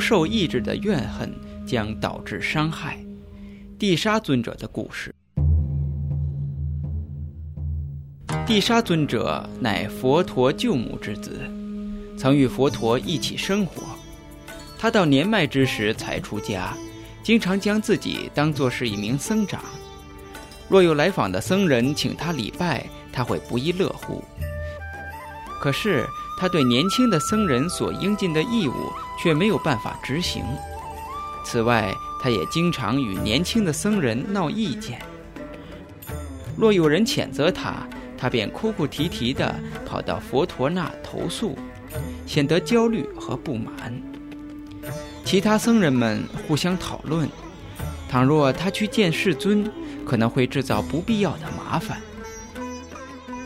不受抑制的怨恨将导致伤害。地沙尊者的故事。地沙尊者乃佛陀舅母之子，曾与佛陀一起生活。他到年迈之时才出家，经常将自己当作是一名僧长。若有来访的僧人请他礼拜，他会不亦乐乎。可是他对年轻的僧人所应尽的义务却没有办法执行。此外，他也经常与年轻的僧人闹意见。若有人谴责他，他便哭哭啼啼地跑到佛陀那投诉，显得焦虑和不满。其他僧人们互相讨论，倘若他去见世尊，可能会制造不必要的麻烦。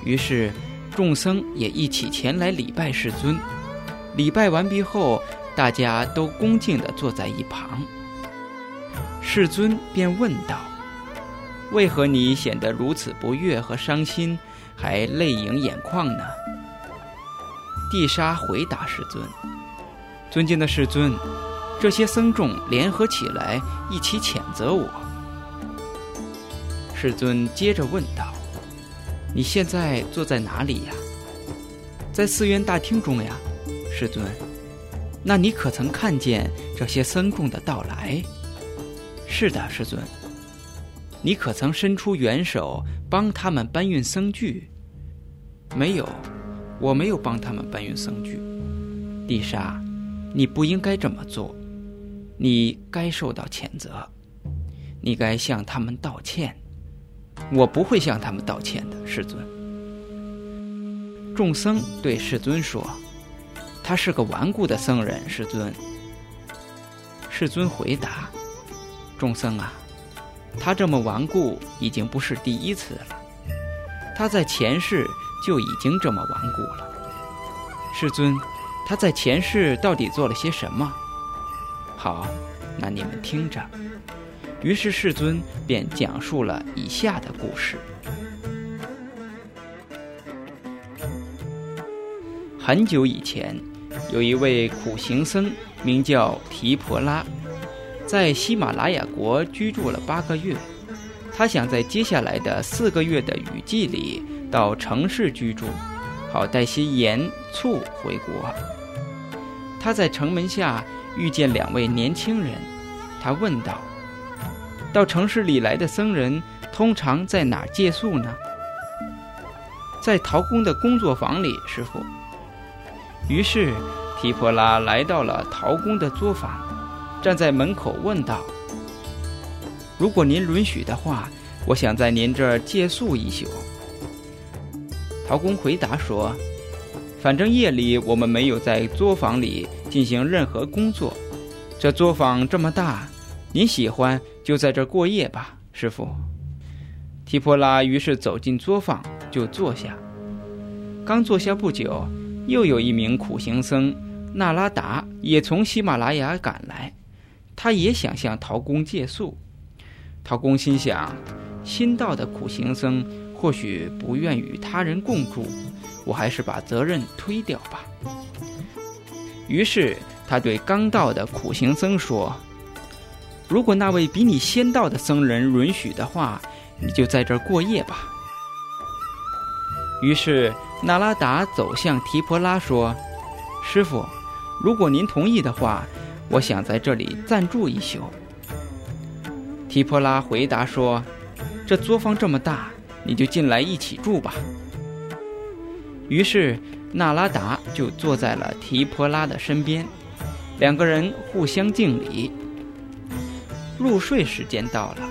于是，众僧也一起前来礼拜世尊。礼拜完毕后，大家都恭敬地坐在一旁。世尊便问道：“为何你显得如此不悦和伤心，还泪盈眼眶呢？”地沙回答世尊：“尊敬的世尊。”这些僧众联合起来，一起谴责我。世尊接着问道：“你现在坐在哪里呀？”“在寺院大厅中呀。”师尊。“那你可曾看见这些僧众的到来？”“是的，师尊。”“你可曾伸出援手帮他们搬运僧具？”“没有，我没有帮他们搬运僧具。”“丽莎，你不应该这么做。”你该受到谴责，你该向他们道歉。我不会向他们道歉的，世尊。众僧对世尊说：“他是个顽固的僧人。”世尊。世尊回答：“众僧啊，他这么顽固已经不是第一次了，他在前世就已经这么顽固了。世尊，他在前世到底做了些什么？”好，那你们听着。于是世尊便讲述了以下的故事。很久以前，有一位苦行僧，名叫提婆拉，在喜马拉雅国居住了八个月。他想在接下来的四个月的雨季里到城市居住，好带些盐醋回国。他在城门下。遇见两位年轻人，他问道：“到城市里来的僧人通常在哪儿借宿呢？”“在陶工的工作房里，师傅。”于是提婆拉来到了陶工的作坊，站在门口问道：“如果您允许的话，我想在您这儿借宿一宿。”陶工回答说：“反正夜里我们没有在作坊里。”进行任何工作，这作坊这么大，您喜欢就在这过夜吧，师傅。提婆拉于是走进作坊，就坐下。刚坐下不久，又有一名苦行僧那拉达也从喜马拉雅赶来，他也想向陶公借宿。陶公心想，新到的苦行僧或许不愿与他人共住，我还是把责任推掉吧。于是他对刚到的苦行僧说：“如果那位比你先到的僧人允许的话，你就在这儿过夜吧。”于是那拉达走向提婆拉说：“师傅，如果您同意的话，我想在这里暂住一宿。”提婆拉回答说：“这作坊这么大，你就进来一起住吧。”于是。纳拉达就坐在了提婆拉的身边，两个人互相敬礼。入睡时间到了，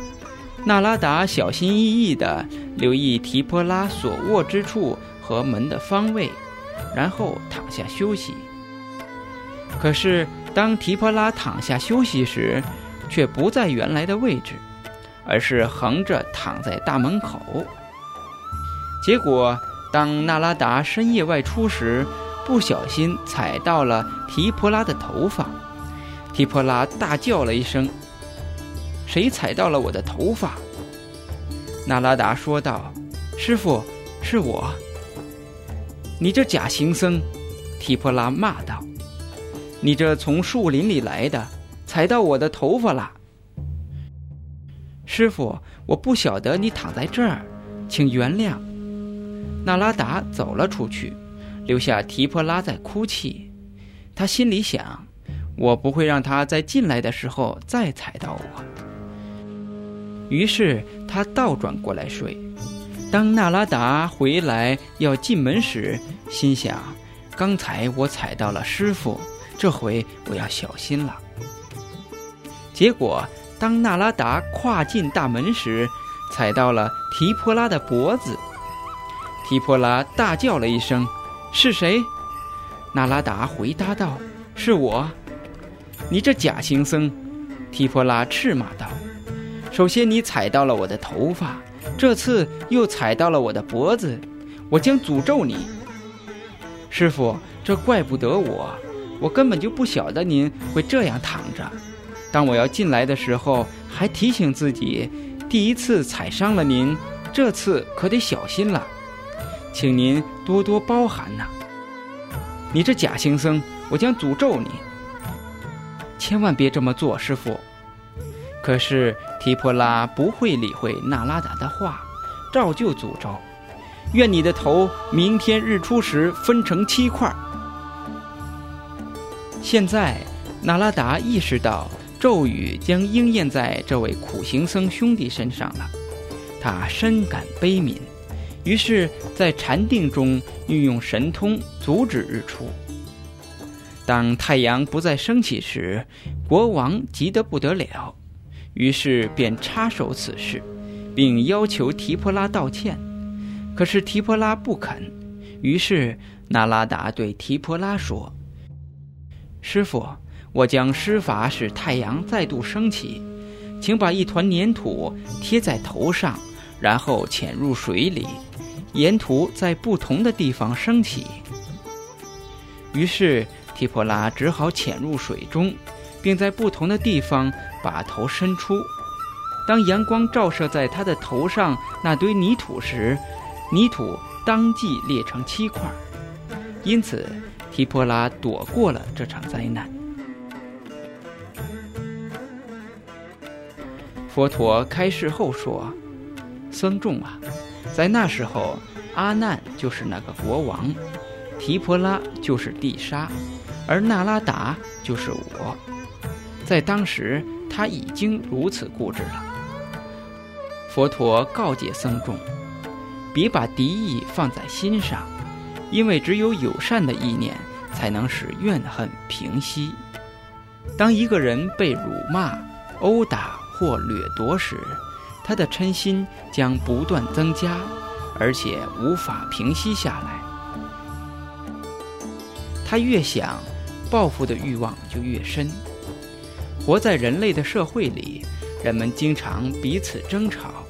纳拉达小心翼翼地留意提婆拉所卧之处和门的方位，然后躺下休息。可是当提婆拉躺下休息时，却不在原来的位置，而是横着躺在大门口。结果。当纳拉达深夜外出时，不小心踩到了提婆拉的头发，提婆拉大叫了一声：“谁踩到了我的头发？”纳拉达说道：“师傅，是我。”你这假行僧！提婆拉骂道。你这从树林里来的，踩到我的头发了。师傅，我不晓得你躺在这儿，请原谅。纳拉达走了出去，留下提婆拉在哭泣。他心里想：我不会让他在进来的时候再踩到我。于是他倒转过来睡。当纳拉达回来要进门时，心想：刚才我踩到了师傅，这回我要小心了。结果，当纳拉达跨进大门时，踩到了提婆拉的脖子。提婆拉大叫了一声：“是谁？”纳拉达回答道：“是我。”你这假行僧！提婆拉斥骂道：“首先你踩到了我的头发。”这次又踩到了我的脖子，我将诅咒你，师傅。这怪不得我，我根本就不晓得您会这样躺着。当我要进来的时候，还提醒自己，第一次踩伤了您，这次可得小心了，请您多多包涵呐。你这假行僧，我将诅咒你，千万别这么做，师傅。可是提婆拉不会理会那拉达的话，照旧诅咒：“愿你的头明天日出时分成七块。”现在，那拉达意识到咒语将应验在这位苦行僧兄弟身上了，他深感悲悯，于是，在禅定中运用神通阻止日出。当太阳不再升起时，国王急得不得了。于是便插手此事，并要求提婆拉道歉，可是提婆拉不肯。于是那拉达对提婆拉说：“师傅，我将施法使太阳再度升起，请把一团粘土贴在头上，然后潜入水里，沿途在不同的地方升起。”于是提婆拉只好潜入水中。并在不同的地方把头伸出。当阳光照射在他的头上那堆泥土时，泥土当即裂成七块。因此，提婆拉躲过了这场灾难。佛陀开示后说：“僧众啊，在那时候，阿难就是那个国王，提婆拉就是地沙，而那拉达就是我。”在当时，他已经如此固执了。佛陀告诫僧众，别把敌意放在心上，因为只有友善的意念，才能使怨恨平息。当一个人被辱骂、殴打或掠夺时，他的嗔心将不断增加，而且无法平息下来。他越想，报复的欲望就越深。活在人类的社会里，人们经常彼此争吵。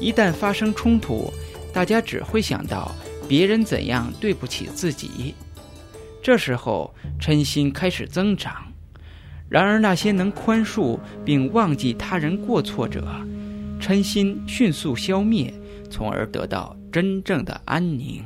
一旦发生冲突，大家只会想到别人怎样对不起自己。这时候，嗔心开始增长。然而，那些能宽恕并忘记他人过错者，嗔心迅速消灭，从而得到真正的安宁。